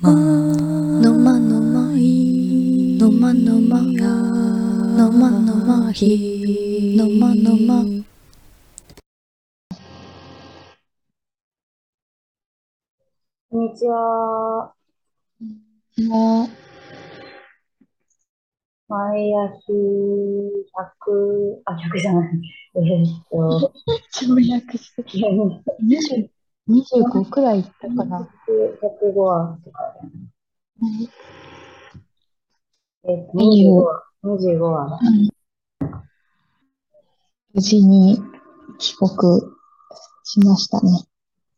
まのまのまいのまのまのまのまひのまのまこんにちは。も前足100、あ、100じゃない。えーっと、跳躍して、20 25くらいいったかな。105話とかだよね。えーっと、25 25話。25話だ。無事に帰国しましたね。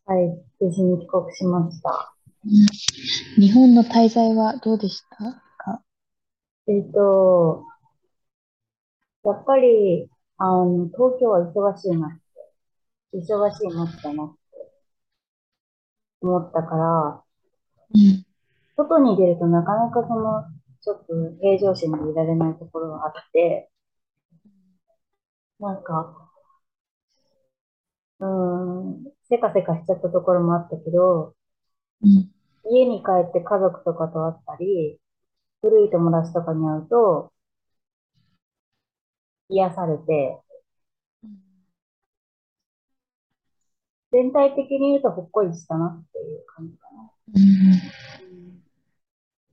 はい、無事に帰国しました。日本の滞在はどうでしたか？えーっと、やっぱり、あの、東京は忙しいなって、忙しいなって思ったから、うん。外に出るとなかなかその、ちょっと平常心でいられないところがあって、なんか、うーん、せかせかしちゃったところもあったけど、うん。家に帰って家族とかと会ったり、古い友達とかに会うと、癒されて、全体的に言うとほっこりしたなっていう感じかな。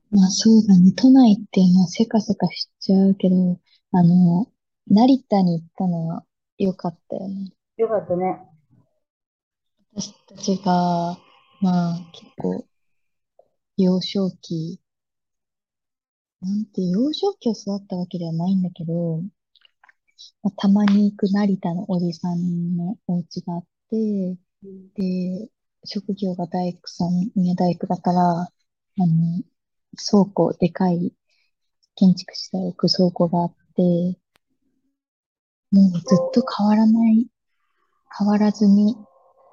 まあそうだね。都内っていうのはせかせかしちゃうけど、あの、成田に行ったのは良かったよね。よかったね。私たちが、まあ結構、幼少期、なんて幼少期を育ったわけではないんだけど、まあ、たまに行く成田のおじさんのお家があって、で、職業が大工さん、宮大工だから、あの、倉庫、でかい建築資材を置く倉庫があって、もうずっと変わらない、変わらずに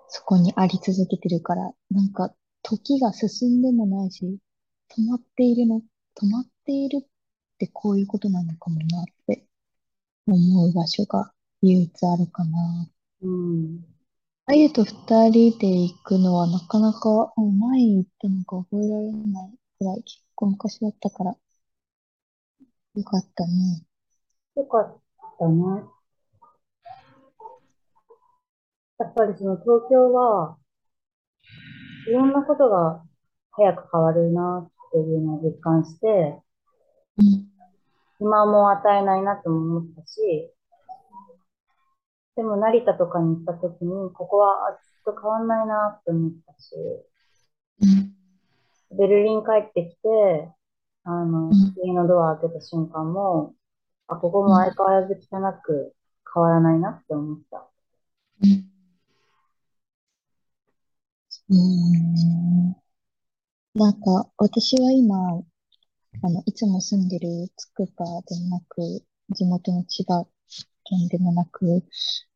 そこにあり続けてるから、なんか時が進んでもないし、止まっているの、止まっているってこういうことなのかもなって思う場所が唯一あるかな。うん。あゆと二人で行くのはなかなか、あ前に行ったのか覚えられないくらい結構昔だったから、よかったね。よかったね。やっぱりその東京は、いろんなことが早く変わるなっていうのを実感して、うん。暇も与えないなとも思ったし、でも成田とかに行った時に、ここはずっと変わんないなって思ったし、うん。ベルリン帰ってきて、あの、うん家のドア開けた瞬間も、あ、ここも相変わらず汚く変わらないなって思った。うん。うんなんか、私は今、あの、いつも住んでるつくばでもなく、地元の千葉県でもなく、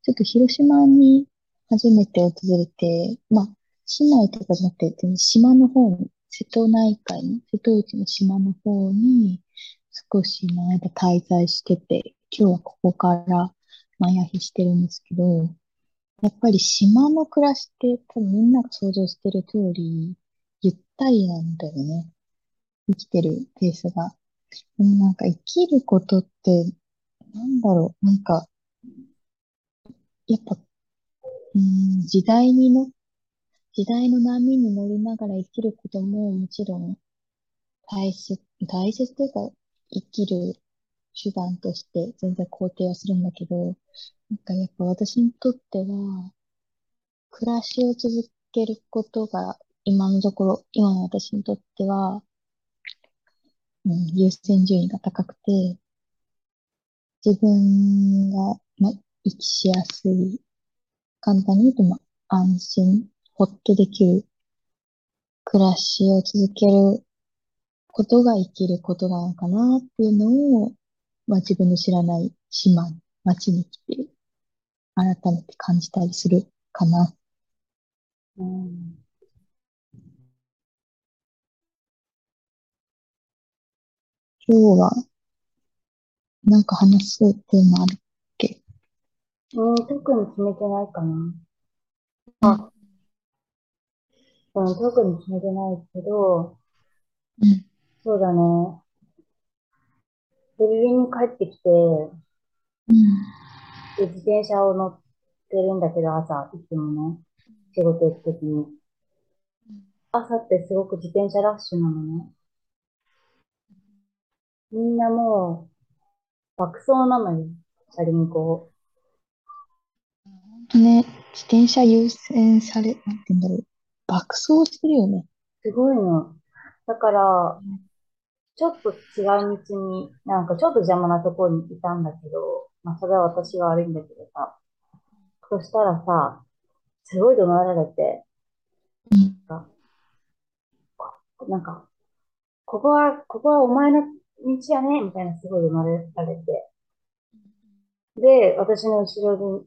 ちょっと広島に初めて訪れて、まあ、市内とかじゃなくて、島の方に、瀬戸内海の、瀬戸内の島の方に少しの間滞在してて、今日はここから前やひしてるんですけど、やっぱり島の暮らしって多分みんなが想像してる通り、ゆったりなんだよね。生きてるペースが。でもなんか生きることって、なんだろう、なんか、やっぱ、うん、時代にの、時代の波に乗りながら生きることももちろん大切、大切というか生きる手段として全然肯定はするんだけど、なんかやっぱ私にとっては、暮らしを続けることが今のところ、今の私にとっては、うん、優先順位が高くて、自分が、ま、生きしやすい、簡単に言うと、ま、安心、ほっとできる暮らしを続けることが生きることなのかなっていうのを、まあ、自分の知らない島、町に来て、改めて感じたりするかな。うん。今日は、なんか話すテーマあるっけ？うん、特に決めてないかな。あ、うん、特に決めてないけど、うん。そうだね。ベルリンに帰ってきて、うん。で、自転車を乗ってるんだけど、朝、いつもね、仕事行くときに。朝ってすごく自転車ラッシュなのね。みんなもう、爆走なのよ、チャリンコ。本当ね、自転車優先され、なんて言うんだろう。爆走してるよね。すごいの。だから、ちょっと違う道に、なんかちょっと邪魔なところにいたんだけど、まあそれは私が悪いんだけどさ。そしたらさ、すごい怒鳴られて、うん。なんか、ここは、ここはお前の道やねみたいなすごい怒鳴られて。で、私の後ろ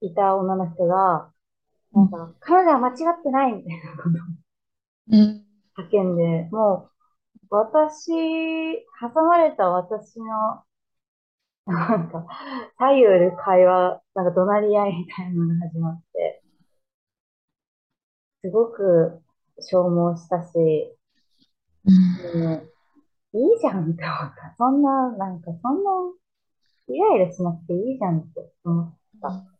にいた女の人が、なんか、彼女は間違ってないみたいなことうん。叫んで、もう、私、挟まれた私の、なんか、左右で会話、なんか怒鳴り合いみたいなのが始まって、すごく消耗したし、うん。いいじゃんって思った。そんな、なんか、そんな、イライラしなくていいじゃんって思った。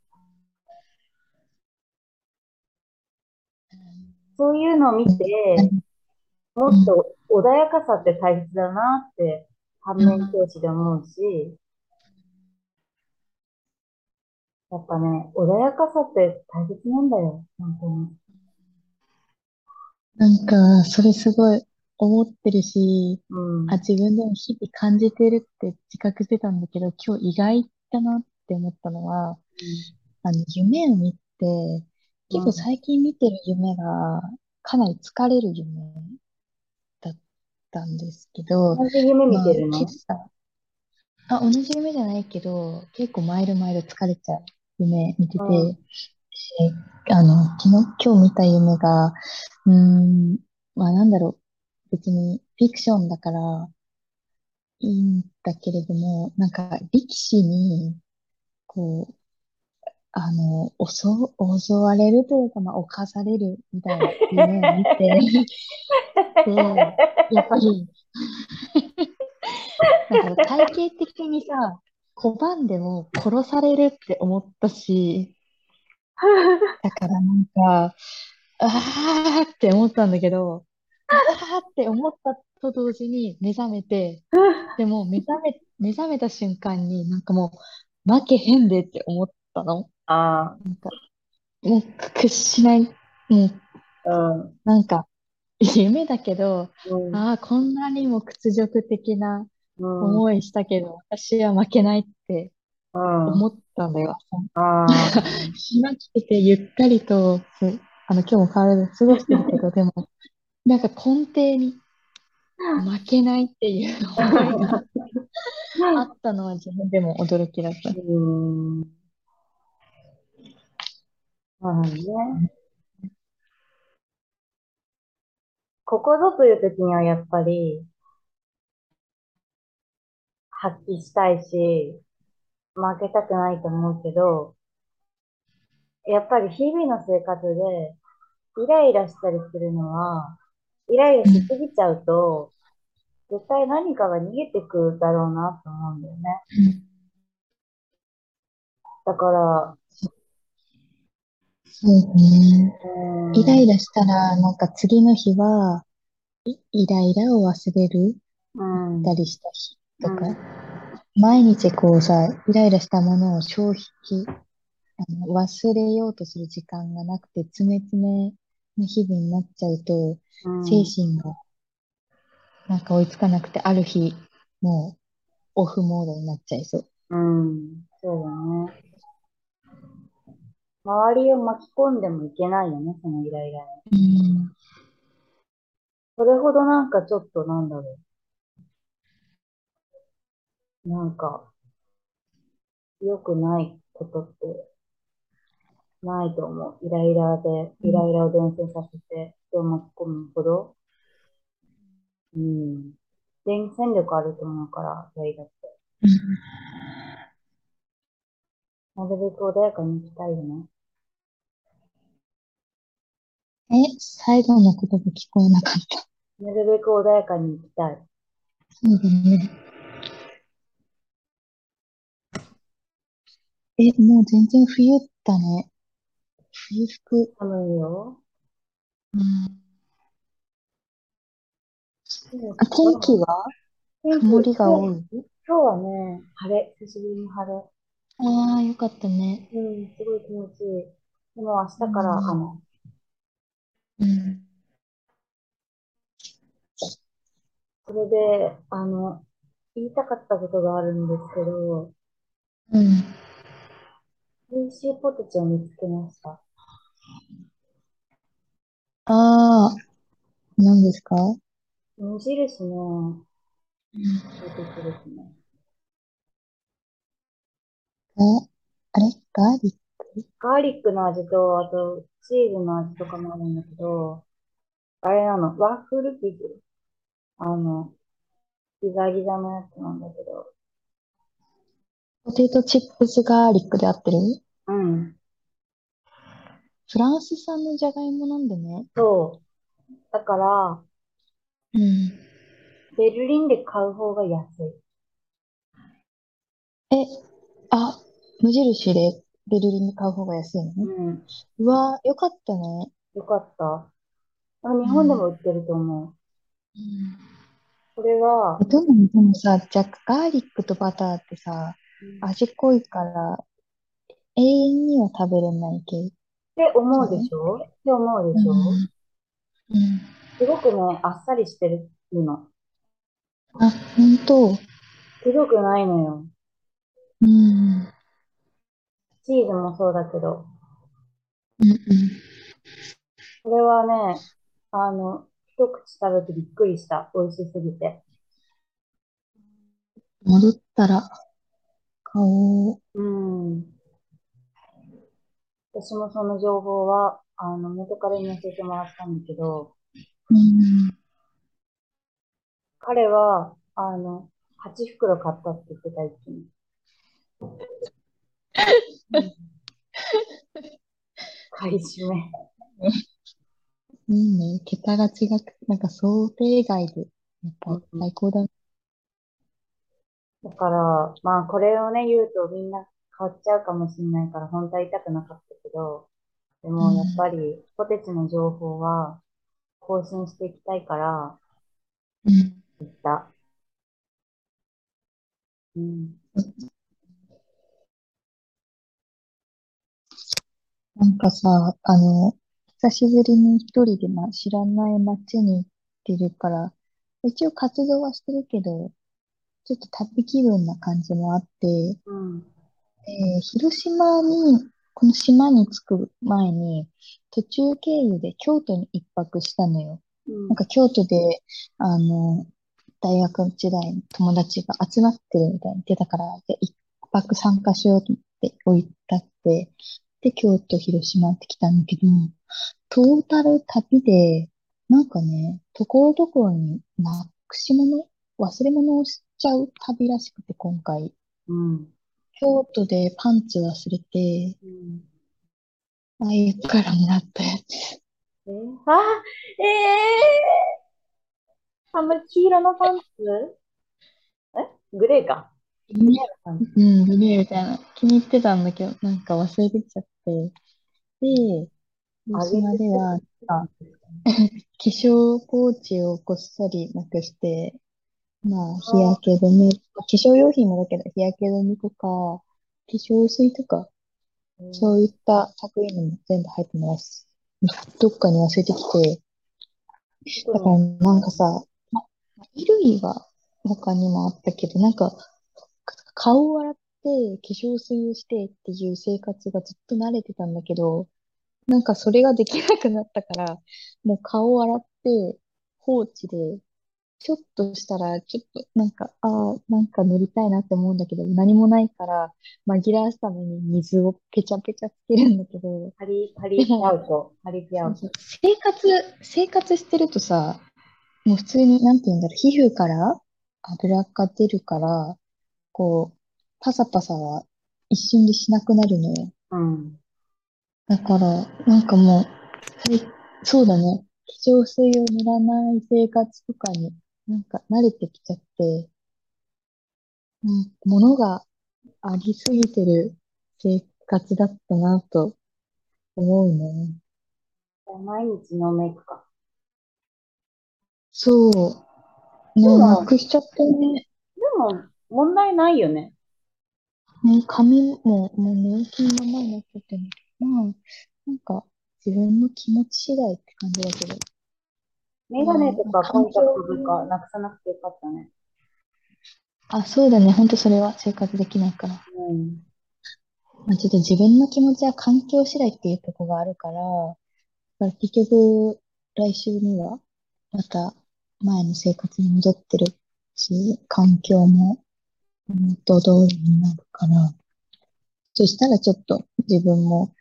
そういうのを見て、もっと穏やかさって大切だなって反面教師で思うし、やっぱね、穏やかさって大切なんだよ、本当に。なんか、それすごい思ってるし、うん。あ、自分でも日々感じてるって自覚してたんだけど、今日意外だなって思ったのは、あの、夢を見て、結構最近見てる夢が、かなり疲れる夢だったんですけど、同じ夢見てるの？まあ、同じ夢じゃないけど、結構毎度毎度疲れちゃう夢見てて、うん。であの、昨日、今日見た夢が、うーん、まあなんだろう、別にフィクションだからいいんだけれども、なんか力士に、こう、あの、襲、襲われるというか、まあ、侵されるみたいな夢を見て、で、やっぱり、なんか体系的にさ、拒んでも殺されるって思ったし、だからなんか、あーって思ったんだけど、って思ったと同時に目覚めて、でも目覚め、目覚めた瞬間になんかもう負けへんでって思ったの。あなんか、もう屈しない、もうあ、うん。なんか夢だけど、うん。ああ、こんなにも屈辱的なうん。思いしたけど、私は負けないってうん。思ったんだよ。ああ、暇来ててゆったりと、すあの、今日も変わらず過ごしてるけど、でも、なんか根底に負けないっていう思いがあったのは自分でも驚きだった。うん。まあね。ここぞという時にはやっぱり発揮したいし、負けたくないと思うけど、やっぱり日々の生活でイライラしたりするのは、イライラしすぎちゃうと、絶対何かが逃げてくるだろうなと思うんだよね。だから、そうね。うん、イライラしたら、なんか次の日は、イイライラを忘れる？うん、たりした日とか、うん。毎日こうさ、イライラしたものを消費、あの忘れようとする時間がなくて、詰め詰めの日々になっちゃうと、うん精神がなんか追いつかなくて、ある日、もうオフモードになっちゃいそう。うん、そうだね。周りを巻き込んでもいけないよね、そのイライラに。うん。それほどなんかちょっとなんだろう。なんか、良くないことってないと思う。イライラで、イライラを伝染させて人を巻き込むほど。うん。伝染力あると思うから、イライラって。なるべく穏やかに生きたいよね。え、最後の言葉聞こえなかった。なるべく穏やかに行きたい。そうだね。え、もう全然冬だね。冬服。寒いよ。うん。あ、天気は？天気曇りが多今い日はね、晴れ、久しぶりに晴れ。ああ、よかったね。うん、すごい気持ちいい。でも明日からうん雨。うん。それで、あの、言いたかったことがあるんですけど、うん。美味しいポテチを見つけました。ああ、何ですか？無印のうん。ポテチですね。あ、あれ？ガーリック？ガーリックの味と、あと、チーズの味とかもあるんだけど、あれなの、ワッフル生地。あの、ギザギザのやつなんだけど、ポテトチップスガーリックで合ってる？うん、フランス産のじゃがいもなんだね。そう。だから、うん。ベルリンで買う方が安い。え、あ、無印でベルリンで買う方が安いの？うん、うわ、よかったね。よかった。あ日本でも売ってると思う。うん。これはえ、、どうなの？でもさ、じゃあガーリックとバターってさ、味濃いから永遠には食べれない系。て思うでしょ？って思うでしょ？うん。うん。すごくね、あっさりしてるの。あ、本当。くどくないのよ。うん。チーズもそうだけど。うんうん。これはね、あの、一口食べてびっくりした。美味しすぎて。戻ったら買おう。うん。私もその情報は、あの、元彼に教えてもらったんだけど、うん。彼は、あの、8袋買ったって言ってた、一気に。買い占め。いいね。桁が違く、なんか想定外で、やっぱ最高だね。だから、まあ、これをね、言うとみんな変わっちゃうかもしれないから、本当は言いたくなかったけど、でも、やっぱり、ポテチの情報は更新していきたいから、うん。言った。うん。なんかさ、あの、久しぶりに一人で、まあ、知らない街に行ってるから、一応活動はしてるけど、ちょっと旅気分な感じもあって、うん。えー広島に、この島に着く前に、途中経由で京都に一泊したのよ。うんなんか京都で、あの、大学時代の友達が集まってるみたいに言ってたから、じ一泊参加しようと思って置いたって、で、京都、広島って来たんだけど、トータル旅で、なんかね、ところどころになくし物、忘れ物をしちゃう旅らしくて、今回。うん。京都でパンツ忘れて、うん。ああいうからもらったやつ。えあ、ええあの黄色のパンツ？え？グレーか。うん、パンツうん、グレーみたいな。気に入ってたんだけど、なんか忘れてきちゃって。で、広島では、あ 化粧ポーチをこっそりなくして、まあ、日焼け止め、化粧用品もだけど、日焼け止めとか、化粧水とか、そういった作品も全部入ってます。どっかに忘れてきて、だからなんかさ、ま、衣類は他にもあったけど、なんか、顔を洗って化粧水をしてっていう生活がずっと慣れてたんだけど、なんかそれができなくなったから、もう顔を洗って放置で、ちょっとしたら、ちょっとなんか、ああ、なんか塗りたいなって思うんだけど、何もないから、紛らわすために水をペチャペチャつけるんだけど、ハリ、ハリピアウト。ハリピアウト。生活、生活してるとさ、もう普通に、なんて言うんだろう、皮膚から油が出るから、こう、パサパサは一瞬でしなくなるのよ。うん。だから、なんかもう、はいそうだね。化粧水を塗らない生活とかになんか慣れてきちゃって、うん、物がありすぎてる生活だったなと思うね。毎日ノーメイクか。そう。ね、なくしちゃってね。でも、問題ないよね。ね、髪ももう寝起きのままになっちゃってる。まあ、なんか自分の気持ち次第って感じだけど。メガネとかコンタクトとかなくさなくてよかったね。あ、そうだね。ほんとそれは生活できないから。うん。まあ、ちょっと自分の気持ちは環境次第っていうところがあるから、だから結局、来週にはまた前の生活に戻ってるし、環境も元通りになるから、そしたらちょっと自分も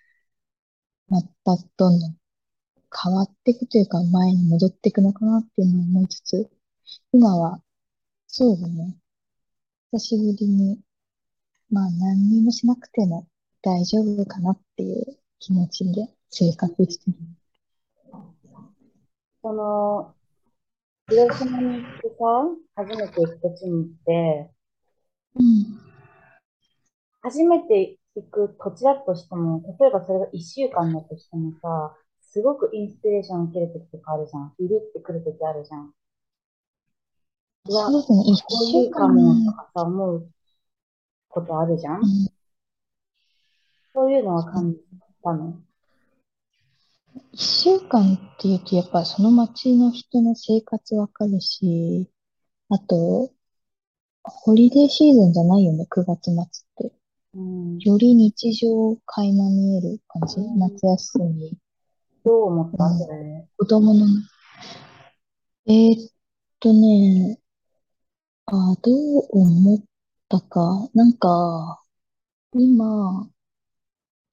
またどんどん変わっていくというか前に戻っていくのかなっていうのを思いつつ、今はそうだね。久しぶりに、まあ何にもしなくても大丈夫かなっていう気持ちで生活してる。その、広島に行ってさ、初めて行く土地に行って、うん。初めて行く土地だとしても、例えばそれが1週間だとしてもさ、すごくインスピレーション受ける時とかあるじゃん。ビリってくる時あるじゃん。うわ、そうですね。一こういうかも週間とかさ、思うことあるじゃん。うんそういうのは感じたの？一週間っていうと、やっぱその町の人の生活わかるし、あと、ホリデーシーズンじゃないよね、9月末って。うん。より日常垣間見える感じ。うん夏休み。どう思ったうんそれ。子供の。えーっとね、あ、どう思ったか。なんか、今、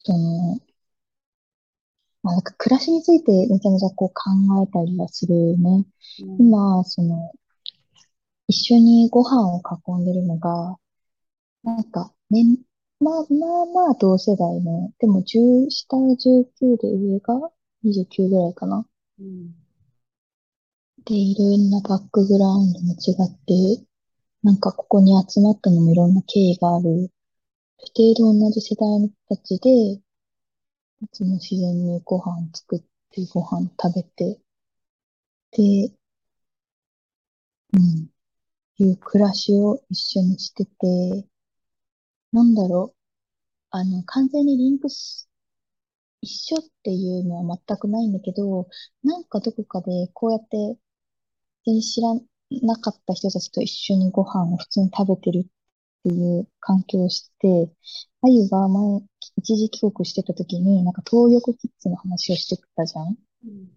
その、まあ、なんか暮らしについてめちゃめちゃこう考えたりはするね。うん。今、その、一緒にご飯を囲んでるのが、なんか、ね、まあまあまあ同世代の、でも10、下が19で上が29ぐらいかな。うん。で、いろんなバックグラウンドも違って、なんかここに集まったのもいろんな経緯がある。ある程度同じ世代の人たちで、いつも自然にご飯作ってご飯食べて、で、うん、いう暮らしを一緒にしてて、なんだろう、あの、完全にリンクし、一緒っていうのは全くないんだけど、なんかどこかでこうやって全然知らなかった人たちと一緒にご飯を普通に食べてるっていう環境をして、あゆが前、一時帰国してた時に、なんか東横キッズの話をしてたじゃんうん。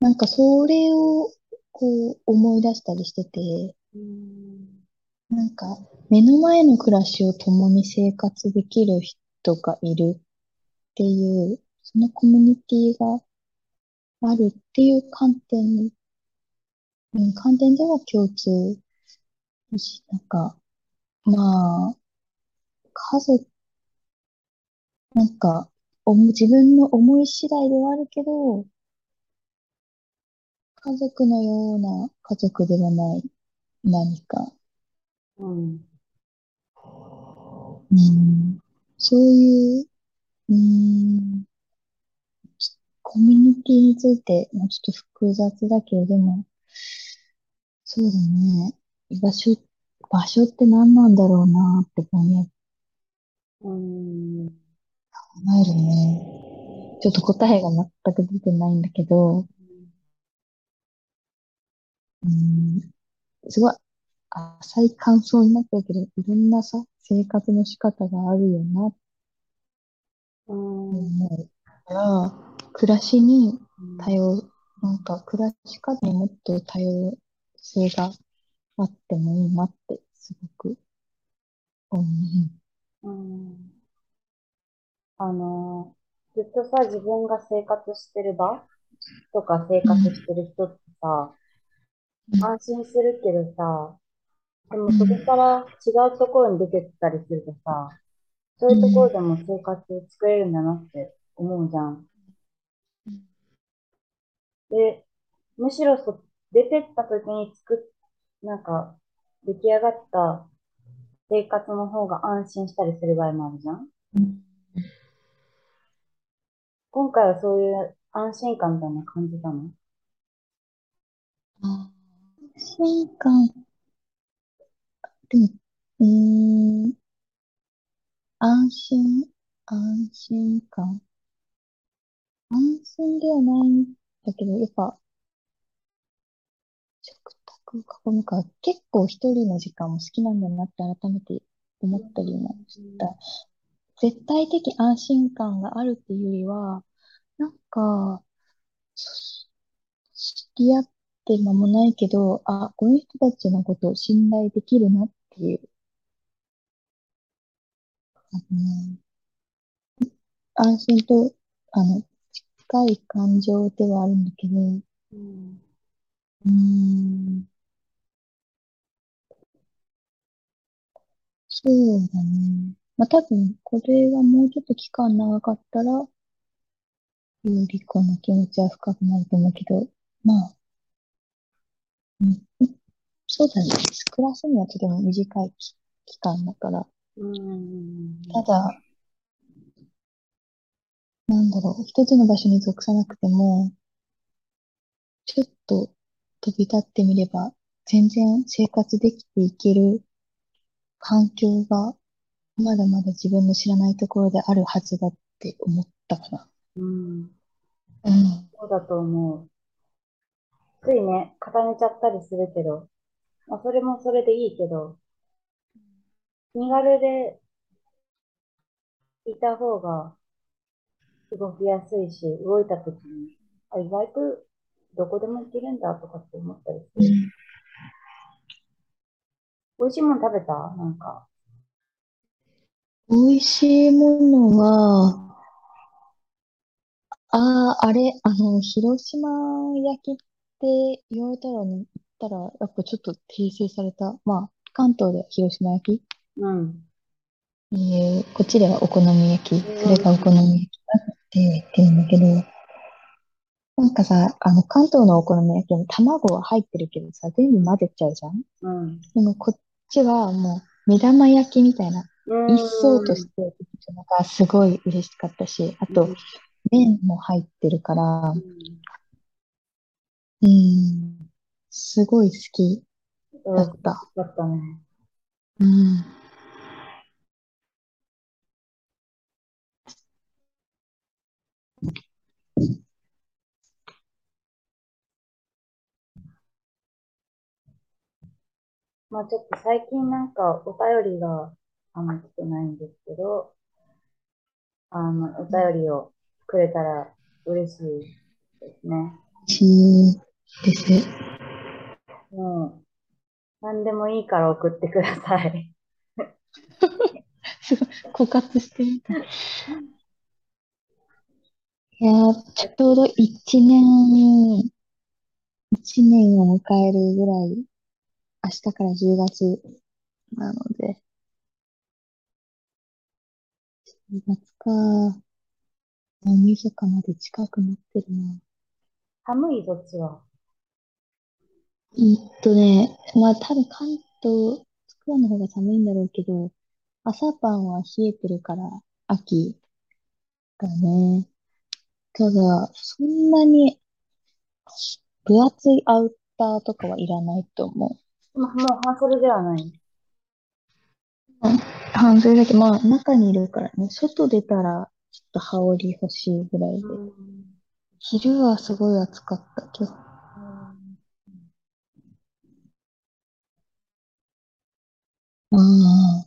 なんかそれをこう思い出したりしてて、うん。なんか目の前の暮らしを共に生活できる人がいるっていう、そのコミュニティがあるっていう観点、うん、観点では共通だし、なんか、まあ、家族、なんか、おも自分の思い次第ではあるけど、家族のような家族ではない何か、うん。うん、そういう、うん、コミュニティについて、もうちょっと複雑だけど、でも、そうだね。居場所、場所って何なんだろうなってぼんやりうん。考えるね。ちょっと答えが全く出てないんだけど、うん、すごい浅い感想になってるけど、いろんなさ、生活の仕方があるよなってうん。思うから、暮らしにうん多様、なんか暮らし方にもっと多様性があってもいいなってすごく思う。うんあの、ずっとさ、自分が生活してる場とか生活してる人ってさ、うん安心するけどさ、でもそこから違うところに出てったりするとさ、そういうところでも生活作れるんだなって思うじゃん。で、むしろそ、出てった時に作っ、なんか、出来上がった生活の方が安心したりする場合もあるじゃん今回はそういう安心感みたいな感じたの？安心感。でも、うん、安心、安心感。安心ではないんだけど、やっぱ、食卓を囲むか、結構一人の時間も好きなんだなって改めて思ったりもした。絶対的安心感があるっていうよりは、なんか、知り合って間もないけど、あ、この人たちのことを信頼できるなっていう、あの安心と、あの、近い感情ではあるんだけど、うう。ーん、そうだね。まあ多分、これがもうちょっと期間長かったら、よりこの気持ちは深くなると思うけど、まあ、うん、そうだね。暮らすにはとても短い期間だから、ただ、なんだろう、一つの場所に属さなくても、ちょっと飛び立ってみれば、全然生活できていける環境が、まだまだ自分の知らないところであるはずだって思ったかな。うん。うん。そうだと思う。ついね、固めちゃったりするけど、まあ、それもそれでいいけど、身軽でいた方が動きやすいし、動いた時に、あ、意外とどこでも行けるんだとかって思ったりする。美味しいもの食べた？なんか。美味しいものは、ああ、あれ、あの、広島焼きって言われたら、ね、言ったら、やっぱちょっと訂正された。まあ、関東では広島焼き。うん。えーこっちではお好み焼き。それがお好み焼きだって言うんだけど、なんかさ、あの、関東のお好み焼きに卵は入ってるけどさ、全部混ぜちゃうじゃん？うん。でもこっちはもう、目玉焼きみたいな、うん。一層としてできたのがすごい嬉しかったし、あと、麺も入ってるから、うんうん、すごい好きうん。だった。だったね。うん。まあちょっと最近なんかお便りがあんま来てないんですけど、あの、お便りをくれたら嬉しいですね。しです。もう、何でもいいから送ってください。すごい、枯渇してみた。いやー、ちょうど一年、一年を迎えるぐらい、明日から10月なので、10月か、大晦日まで近くなってるな。寒い、そっちは？えっとね、まあ多分関東、つくばの方が寒いんだろうけど、朝晩は冷えてるから、秋だね。ただ、そんなに分厚いアウターとかはいらないと思まあ、もう半袖ではない。う。半袖だけ、まあ中にいるからね、外出たらちょっと羽織欲しいぐらいで。うん。昼はすごい暑かったけど。ああ、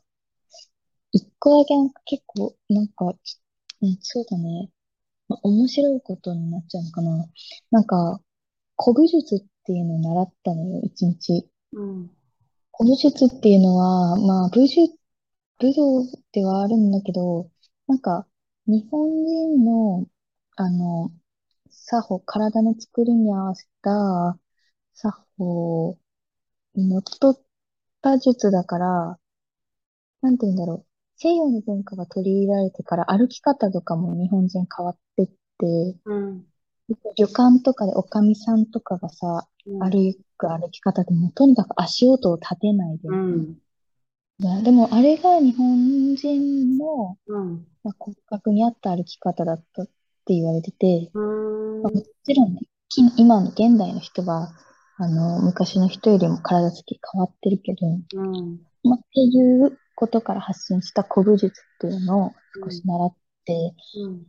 一個だけなんか結構、なんか、うん、そうだね。まあ、面白いことになっちゃうのかな。なんか、古武術っていうのを習ったのよ、一日。うん。古武術っていうのは、まあ、武術、武道ではあるんだけど、なんか、日本人の、あの、作法、体の作りに合わせた作法にのっとった術だから、なんて言うんだろう。西洋の文化が取り入れられてから歩き方とかも日本人変わってって、うん。旅館とかでおかみさんとかがさ、うん。歩く歩き方でもとにかく足音を立てないで。うん。ねでもあれが日本人の、うん。まあ、骨格に合った歩き方だったって言われてて、まあ、もちろんね、き今の現代の人は、あの、昔の人よりも体つき変わってるけど、うん。まあ、っていうことから発信した古武術っていうのを少し習って、うん。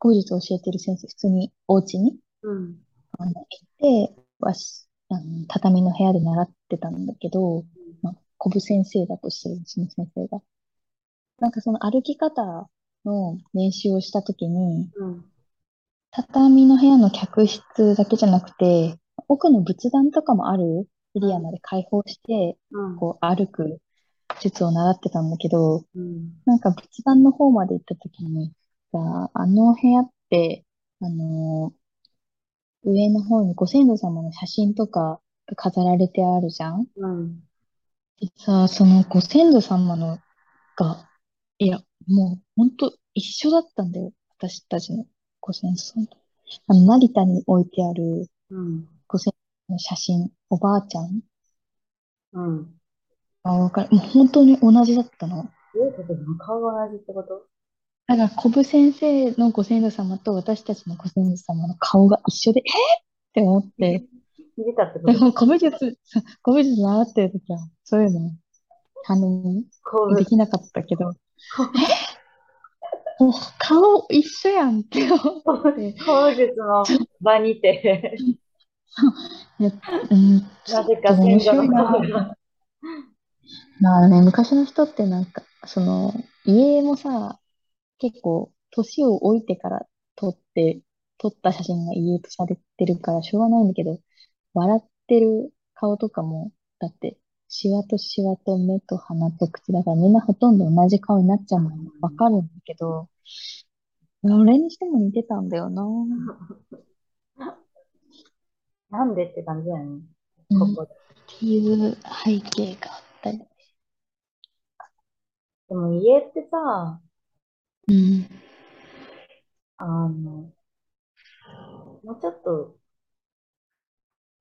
古武術を教えてる先生、普通にお家にうん。あの行って、わし、あの、畳の部屋で習ってたんだけど、まあ、古武先生だとするうちの先生が。なんかその歩き方の練習をしたときに、うん。畳の部屋の客室だけじゃなくて、奥の仏壇とかもあるエリアまで開放して、うん。こう歩く術を習ってたんだけど、うん。なんか仏壇の方まで行った時に、あの部屋って、あのー上の方にご先祖様の写真とかが飾られてあるじゃん？うん。でさ、そのご先祖様のが、いや、もう本当一緒だったんだよ。私たちのご先祖様と。あの、成田に置いてあるうん。ご先祖の写真、おばあちゃんうん。あ、わかる。もう本当に同じだったの。どういうこと顔が同じってこと？だから、コブ先生のご先祖様と私たちのご先祖様の顔が一緒で、えーって思って、見てたってこでとも古武術、古武術習ってる時は、そういうの、反応こうできなかったけど、えもう顔一緒やんって思って、口述の場にて、いや、うん、なぜか先祖の顔が。まあね、昔の人ってなんか、その、家もさ、結構、年を置いてから撮って、撮った写真が家とされてるからしょうがないんだけど、笑ってる顔とかも、だって、シワとシワと目と鼻と口だからみんなほとんど同じ顔になっちゃうのもわかるんだけど、俺にしても似てたんだよな。なんでって感じだよね。ここで。ていう背景があったり。でも家ってさ、うん。あの、もうちょっと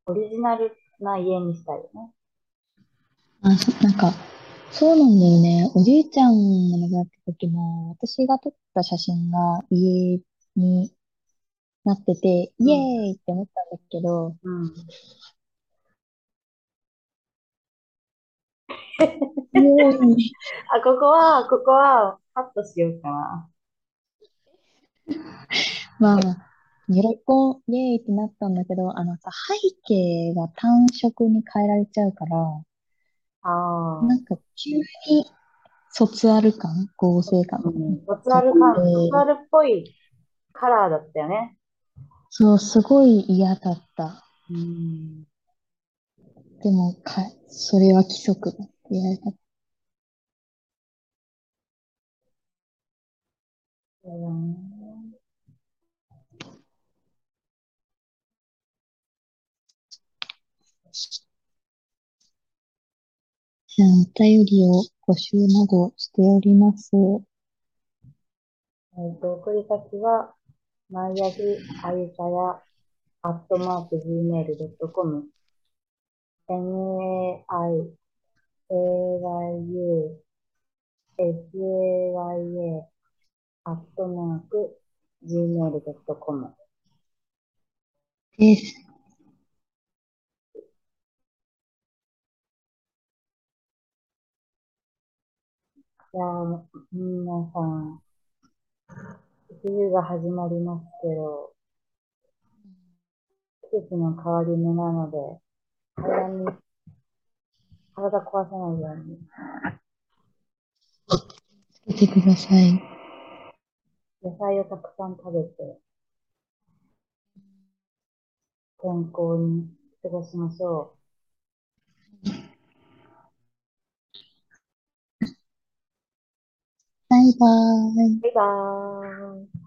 オリジナルな家にしたいよね。あ、そなんか、そうなんだよね。おじいちゃんが亡くなった時も、私が撮った写真が家になってて、イエーイって思ったんだけど、うん。イエーイあ、ここは、ここは、カットしようかな。まあ、喜ん、イエーイってなったんだけど、あのさ、背景が単色に変えられちゃうから、ああ。なんか急に卒アル感、合成感？うん。卒アル感、えー卒アルっぽいカラーだったよね。そう、すごい嫌だった。うん。でも、か、それは規則だって言われた。じゃあ、お便りを募集などしております。えっと、送り先は、まいやぎあゆさや、アットマーク gmail.com、m-a-i-a-y-u、s-a-y-a、アットマーク gmail.com。です。いやー、皆さん、冬が始まりますけど、季節の変わり目なので、体に、体壊さないように、つけてください。野菜をたくさん食べて、健康に過ごしましょバイバーイ。う。バイバーイ。